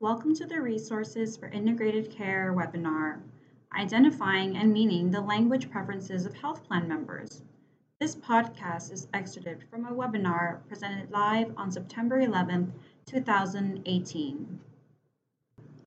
Welcome to the Resources for Integrated Care webinar, Identifying and Meeting the Language Preferences of Health Plan Members. This podcast is excerpted from a webinar presented live on September 11, 2018.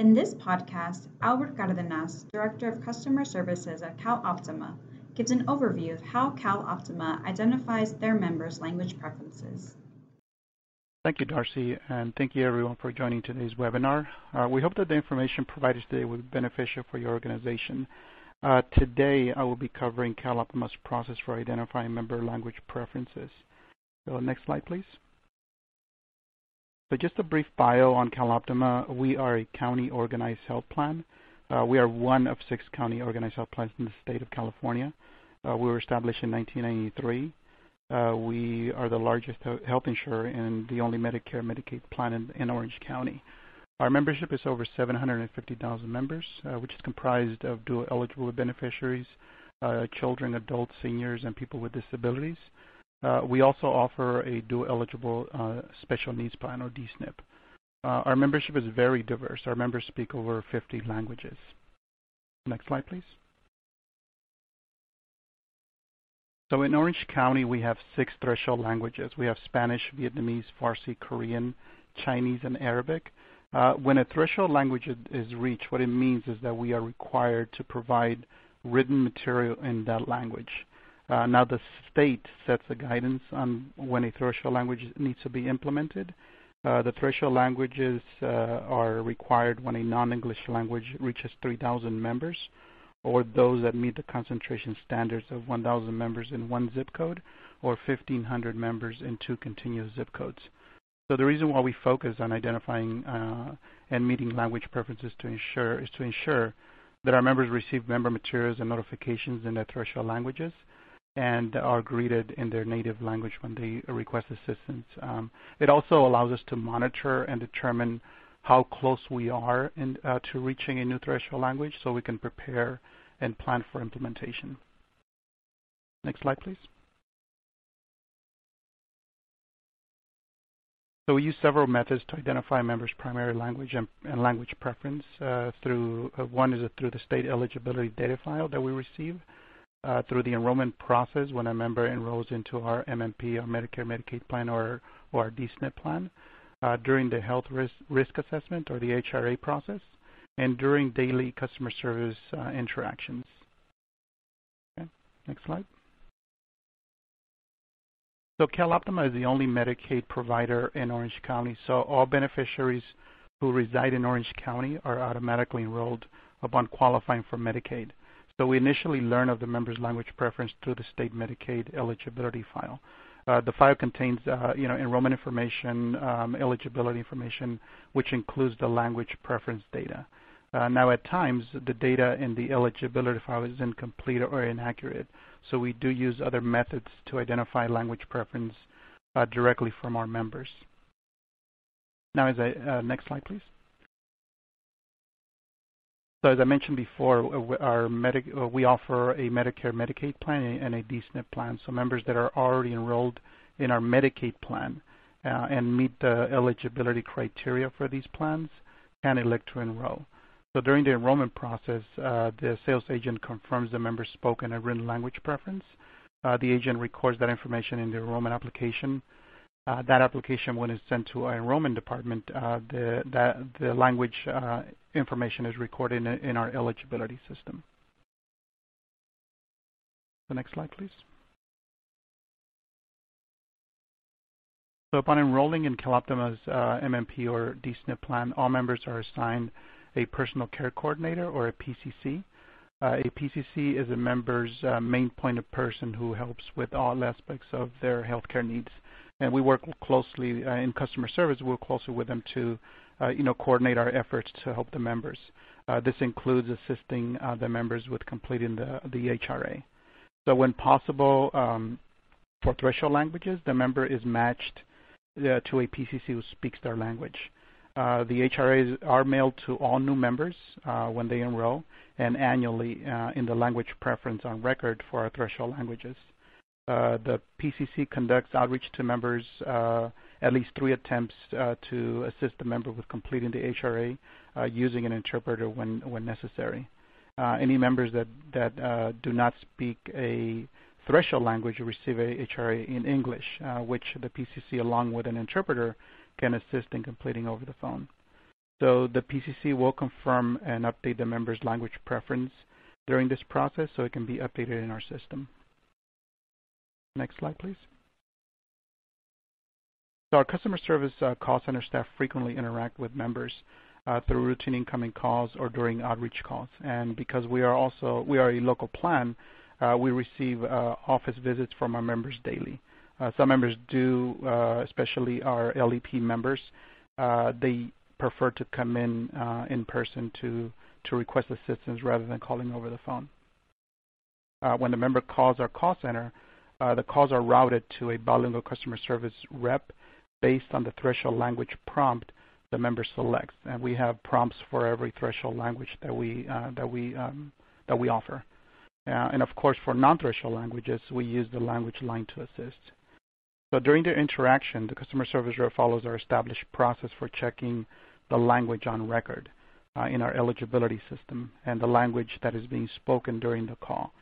In this podcast, Albert Cardenas, Director of Customer Services at CalOptima, gives an overview of how CalOptima identifies their members' language preferences. Thank you, Darcy, and thank you everyone for joining today's webinar. Uh, we hope that the information provided today will be beneficial for your organization. Uh, today, I will be covering CalOptima's process for identifying member language preferences. So next slide, please. So just a brief bio on CalOptima. We are a county organized health plan. Uh, we are one of six county organized health plans in the state of California. Uh, we were established in 1993. Uh, we are the largest health insurer and the only Medicare Medicaid plan in, in Orange County. Our membership is over 750,000 members, uh, which is comprised of dual eligible beneficiaries, uh, children, adults, seniors, and people with disabilities. Uh, we also offer a dual eligible uh, special needs plan or DSNP. Uh, our membership is very diverse. Our members speak over 50 languages. Next slide, please. So in Orange County, we have six threshold languages. We have Spanish, Vietnamese, Farsi, Korean, Chinese, and Arabic. Uh, when a threshold language is reached, what it means is that we are required to provide written material in that language. Uh, now the state sets the guidance on when a threshold language needs to be implemented. Uh, the threshold languages uh, are required when a non-English language reaches 3,000 members or those that meet the concentration standards of 1,000 members in one zip code or 1,500 members in two continuous zip codes. So the reason why we focus on identifying uh, and meeting language preferences to ensure is to ensure that our members receive member materials and notifications in their threshold languages and are greeted in their native language when they request assistance. Um, it also allows us to monitor and determine how close we are in, uh, to reaching a new threshold language so we can prepare and plan for implementation. Next slide, please. So we use several methods to identify members' primary language and, and language preference. Uh, through uh, one is through the state eligibility data file that we receive, uh, through the enrollment process when a member enrolls into our MMP, our Medicare Medicaid plan, or, or our DSNP plan, during the health risk, risk assessment or the HRA process, and during daily customer service uh, interactions. Okay, next slide. So CalOptima is the only Medicaid provider in Orange County, so all beneficiaries who reside in Orange County are automatically enrolled upon qualifying for Medicaid. So we initially learn of the member's language preference through the state Medicaid eligibility file. Uh, the file contains, uh, you know, enrollment information, um, eligibility information, which includes the language preference data. Uh, now, at times, the data in the eligibility file is incomplete or inaccurate, so we do use other methods to identify language preference uh, directly from our members. Now, as I, uh, next slide, please. So as I mentioned before, uh, our uh, we offer a Medicare Medicaid plan and a DSNP plan. So members that are already enrolled in our Medicaid plan uh, and meet the eligibility criteria for these plans can elect to enroll. So during the enrollment process, uh, the sales agent confirms the member's spoken and written language preference. Uh, the agent records that information in the enrollment application. Uh, that application, when it's sent to our enrollment department, uh, the, that, the language information is recorded in, in our eligibility system. The next slide, please. So upon enrolling in CalOptima's uh, MMP or DSNP plan, all members are assigned a personal care coordinator or a PCC. Uh, a PCC is a member's uh, main point of person who helps with all aspects of their healthcare needs. And we work closely uh, in customer service. We work closely with them to, you know, coordinate our efforts to help the members. Uh, this includes assisting uh, the members with completing the, the HRA. So when possible, um, for threshold languages, the member is matched to a PCC who speaks their language. Uh, the HRAs are mailed to all new members uh, when they enroll and annually uh, in the language preference on record for our threshold languages. Uh, the PCC conducts outreach to members uh, at least three attempts uh, to assist the member with completing the HRA uh, using an interpreter when, when necessary. Uh, any members that, that do not speak a threshold language receive a HRA in English, which the PCC along with an interpreter can assist in completing over the phone. So the PCC will confirm and update the member's language preference during this process so it can be updated in our system. Next slide, please. So our customer service uh, call center staff frequently interact with members uh, through routine incoming calls or during outreach calls. And because we are also we are a local plan, uh, we receive uh, office visits from our members daily. Some members do, especially our LEP members, they prefer to come in in person to to request assistance rather than calling over the phone. when the member calls our call center, the calls are routed to a bilingual customer service rep based on the threshold language prompt the member selects, and we have prompts for every threshold language that we uh, that we um, that we offer. Uh, and of course, for non-threshold languages, we use the language line to assist. So during the interaction, the customer service rep follows our established process for checking the language on record uh, in our eligibility system and the language that is being spoken during the call.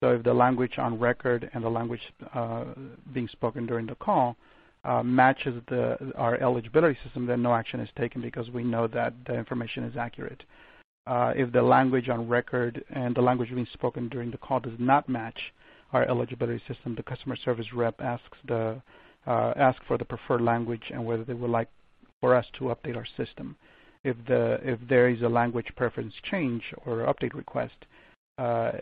So if the language on record and the language uh, being spoken during the call uh, matches the, our eligibility system, then no action is taken because we know that the information is accurate. Uh, if the language on record and the language being spoken during the call does not match our eligibility system, the customer service rep asks the uh, ask for the preferred language and whether they would like for us to update our system. If the if there is a language preference change or update request, uh,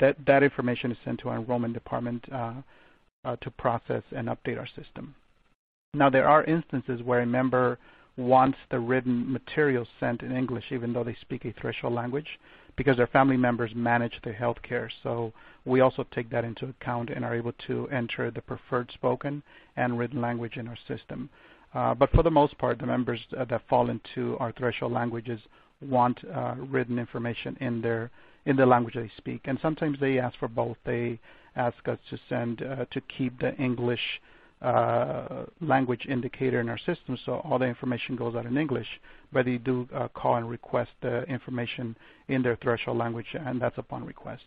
that that information is sent to our enrollment department uh, uh, to process and update our system. Now, there are instances where a member wants the written material sent in English even though they speak a threshold language because their family members manage their health care. So we also take that into account and are able to enter the preferred spoken and written language in our system. Uh, but for the most part, the members uh, that fall into our threshold languages want uh, written information in their in the language they speak. And sometimes they ask for both. They ask us to send uh, to keep the English uh, language indicator in our system, so all the information goes out in English, but they do uh, call and request the information in their threshold language, and that's upon request.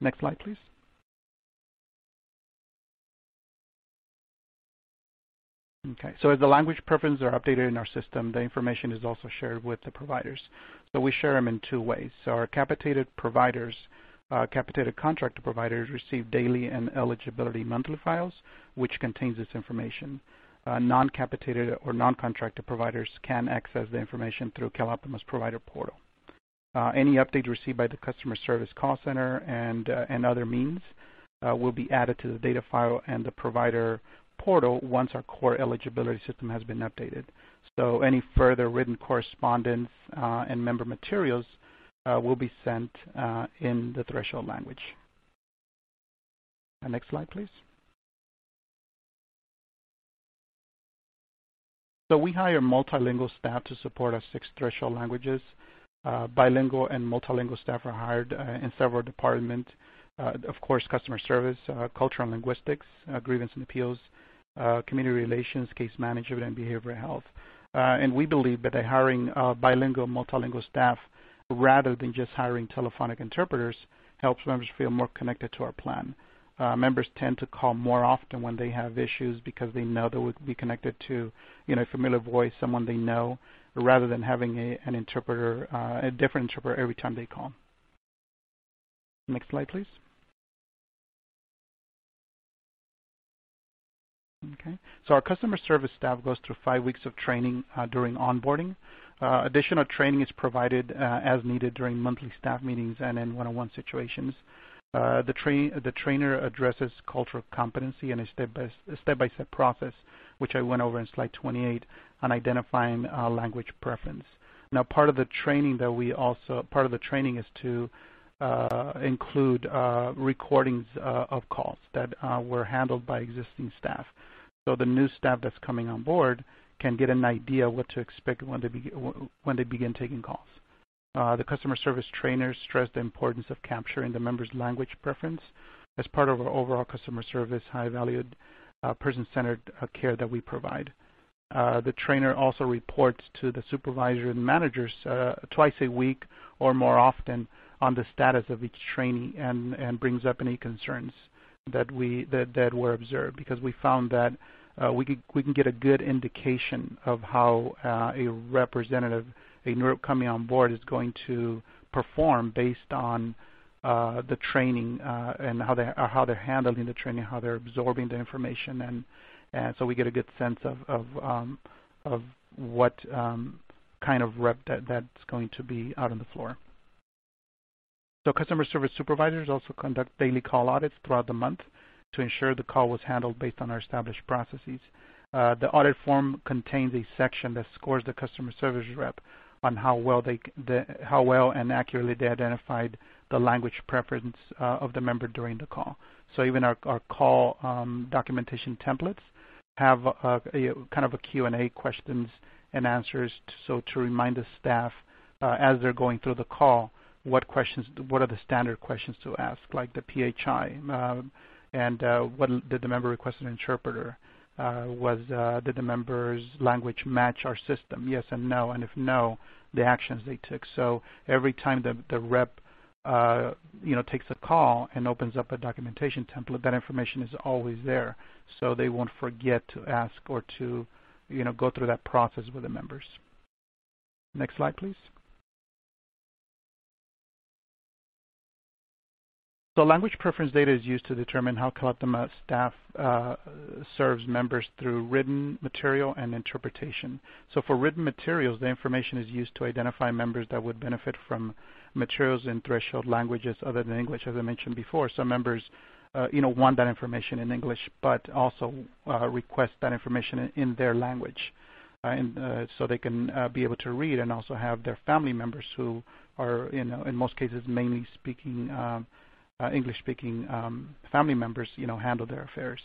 Next slide, please. Okay, so as the language preferences are updated in our system, the information is also shared with the providers. So we share them in two ways. So our capitated providers uh, capitated contractor providers receive daily and eligibility monthly files, which contains this information. Uh, non-capitated or non-contracted providers can access the information through CalOptima's Provider Portal. Uh, any updates received by the customer service call center and, uh, and other means uh, will be added to the data file and the provider portal once our core eligibility system has been updated. So any further written correspondence uh, and member materials will be sent uh, in the threshold language. Uh, next slide, please. So we hire multilingual staff to support our six threshold languages. Uh, bilingual and multilingual staff are hired uh, in several departments. Uh, of course, customer service, culture and linguistics, grievance and appeals, community relations, case management, and behavioral health. and we believe that by hiring bilingual, multilingual staff rather than just hiring telephonic interpreters helps members feel more connected to our plan. Uh, members tend to call more often when they have issues because they know they would be connected to, you know, a familiar voice, someone they know, rather than having a, an interpreter, uh, a different interpreter every time they call. Next slide, please. Okay. So our customer service staff goes through five weeks of training uh, during onboarding. Uh, additional training is provided uh, as needed during monthly staff meetings and in one-on-one situations. Uh, the, tra the, trainer addresses cultural competency and a step-by-step process, which I went over in slide 28, on identifying uh, language preference. Now, part of the training that we also part of the training is to uh, include uh, recordings of calls that were handled by existing staff. So the new staff that's coming on board can get an idea what to expect when they, be, when they begin taking calls. Uh, the customer service trainers stress the importance of capturing the member's language preference as part of our overall customer service high valued uh, person-centered uh, care that we provide. Uh, the trainer also reports to the supervisor and managers uh, twice a week or more often on the status of each trainee and, and brings up any concerns that we that, that were observed because we found that uh, we can we can get a good indication of how uh, a representative, a NERP coming on board is going to perform based on uh, the training uh, and how they how they're handling the training, how they're absorbing the information, and and so we get a good sense of of um, of what um, kind of rep that that's going to be out on the floor. So customer service supervisors also conduct daily call audits throughout the month to ensure the call was handled based on our established processes. Uh, the audit form contains a section that scores the customer service rep on how well they the, how well and accurately they identified the language preference uh, of the member during the call. So even our, our call um, documentation templates have a, a, kind of a Q&A questions and answers to, so to remind the staff uh, as they're going through the call what questions what are the standard questions to ask like the PHI uh, and uh, what did the member request an interpreter? Uh, was uh, did the member's language match our system? Yes and no, and if no, the actions they took. So every time the the rep uh, you know takes a call and opens up a documentation template, that information is always there, so they won't forget to ask or to you know go through that process with the members. Next slide, please. So language preference data is used to determine how CalOptima staff uh, serves members through written material and interpretation. So for written materials, the information is used to identify members that would benefit from materials in threshold languages other than English, as I mentioned before. Some members uh, you know, want that information in English, but also uh, request that information in, in their language. Uh, and, uh, so they can uh, be able to read and also have their family members who are, you know, in most cases mainly speaking um, uh, English-speaking um, family members, you know, handle their affairs.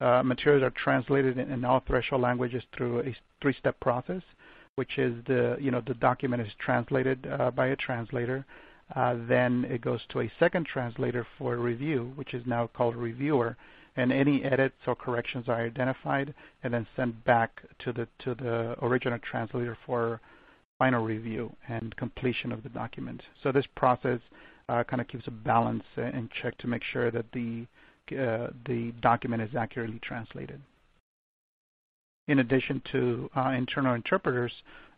Uh, materials are translated in, in, all threshold languages through a three-step process, which is the, you know, the document is translated uh, by a translator. Uh, then it goes to a second translator for review, which is now called reviewer, and any edits or corrections are identified and then sent back to the to the original translator for final review and completion of the document. So this process kind of keeps a balance and check to make sure that the uh, the document is accurately translated. In addition to uh, internal interpreters,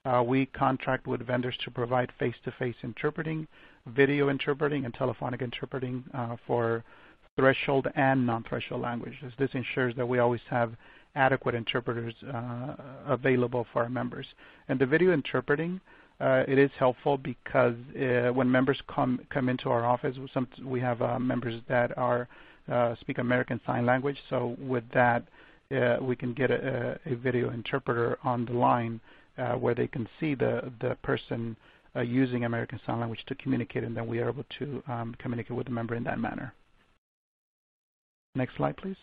uh, we contract with vendors to provide face-to-face -face interpreting, video interpreting, and telephonic interpreting uh, for threshold and non-threshold languages. This ensures that we always have adequate interpreters uh, available for our members. And the video interpreting uh, it is helpful because uh, when members come come into our office, some, we have uh, members that are uh, speak American Sign Language. So with that, uh, we can get a, a, video interpreter on the line uh, where they can see the the person using American Sign Language to communicate, and then we are able to um, communicate with the member in that manner. Next slide, please.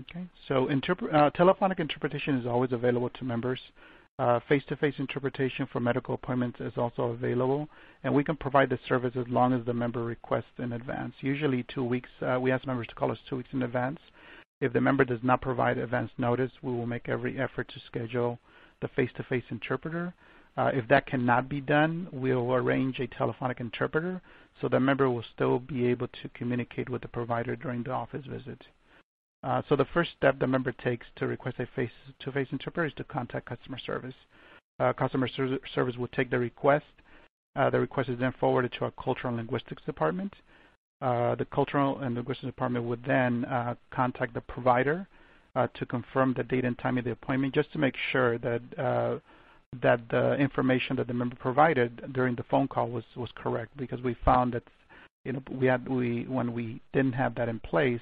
Okay, so uh, telephonic interpretation is always available to members. Uh, face-to-face -face interpretation for medical appointments is also available, and we can provide the service as long as the member requests in advance. Usually two weeks, uh, we ask members to call us two weeks in advance. If the member does not provide advance notice, we will make every effort to schedule the face-to-face -face interpreter. Uh, if that cannot be done, we'll arrange a telephonic interpreter so the member will still be able to communicate with the provider during the office visit. Uh, so the first step the member takes to request a face-to-face interpreter is to contact customer service. Uh, customer ser service will take the request. Uh, the request is then forwarded to our cultural and linguistics department. Uh, the cultural and linguistics department would then uh, contact the provider uh, to confirm the date and time of the appointment, just to make sure that that the information that the member provided during the phone call was was correct. Because we found that you know we had we when we didn't have that in place,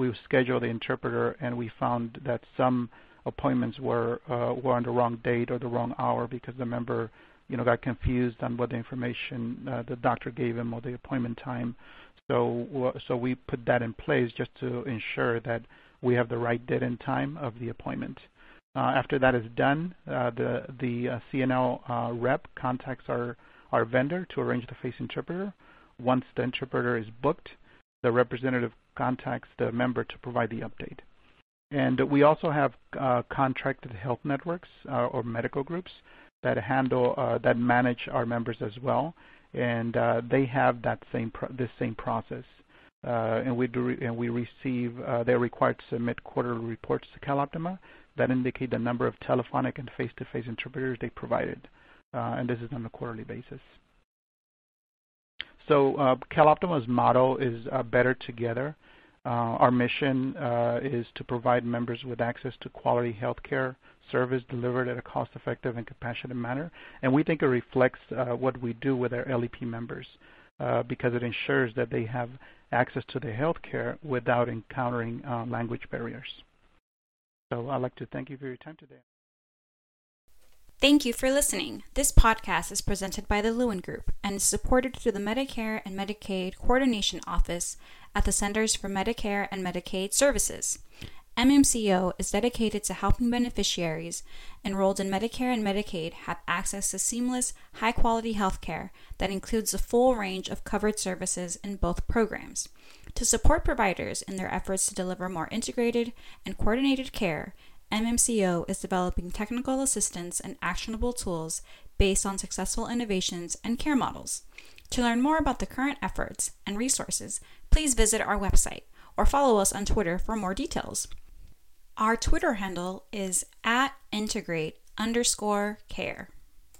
we scheduled the interpreter and we found that some appointments were uh, were on the wrong date or the wrong hour because the member you know got confused on what the information uh, the doctor gave him or the appointment time. So so we put that in place just to ensure that we have the right date and time of the appointment. Uh, after that is done uh, the the uh, CNL uh, rep contacts our our vendor to arrange the face interpreter. Once the interpreter is booked the representative contacts the member to provide the update. And we also have uh, contracted health networks uh, or medical groups that handle uh, that manage our members as well, and uh, they have that same this same process. Uh, and we do and we receive uh, they're required to submit quarterly reports to CalOptima that indicate the number of telephonic and face-to-face -face interpreters they provided, and this is on a quarterly basis. So CalOptima's motto is better together. Uh, our mission uh, is to provide members with access to quality healthcare service delivered at a cost-effective and compassionate manner. And we think it reflects uh, what we do with our LEP members because it ensures that they have access to the healthcare without encountering language barriers. So I'd like to thank you for your time today. Thank you for listening. This podcast is presented by the Lewin Group and is supported through the Medicare and Medicaid Coordination Office at the Centers for Medicare and Medicaid Services. MMCO is dedicated to helping beneficiaries enrolled in Medicare and Medicaid have access to seamless, high quality health care that includes the full range of covered services in both programs. To support providers in their efforts to deliver more integrated and coordinated care, MMCO is developing technical assistance and actionable tools based on successful innovations and care models. To learn more about the current efforts and resources, please visit our website or follow us on Twitter for more details. Our Twitter handle is at integrate underscore care.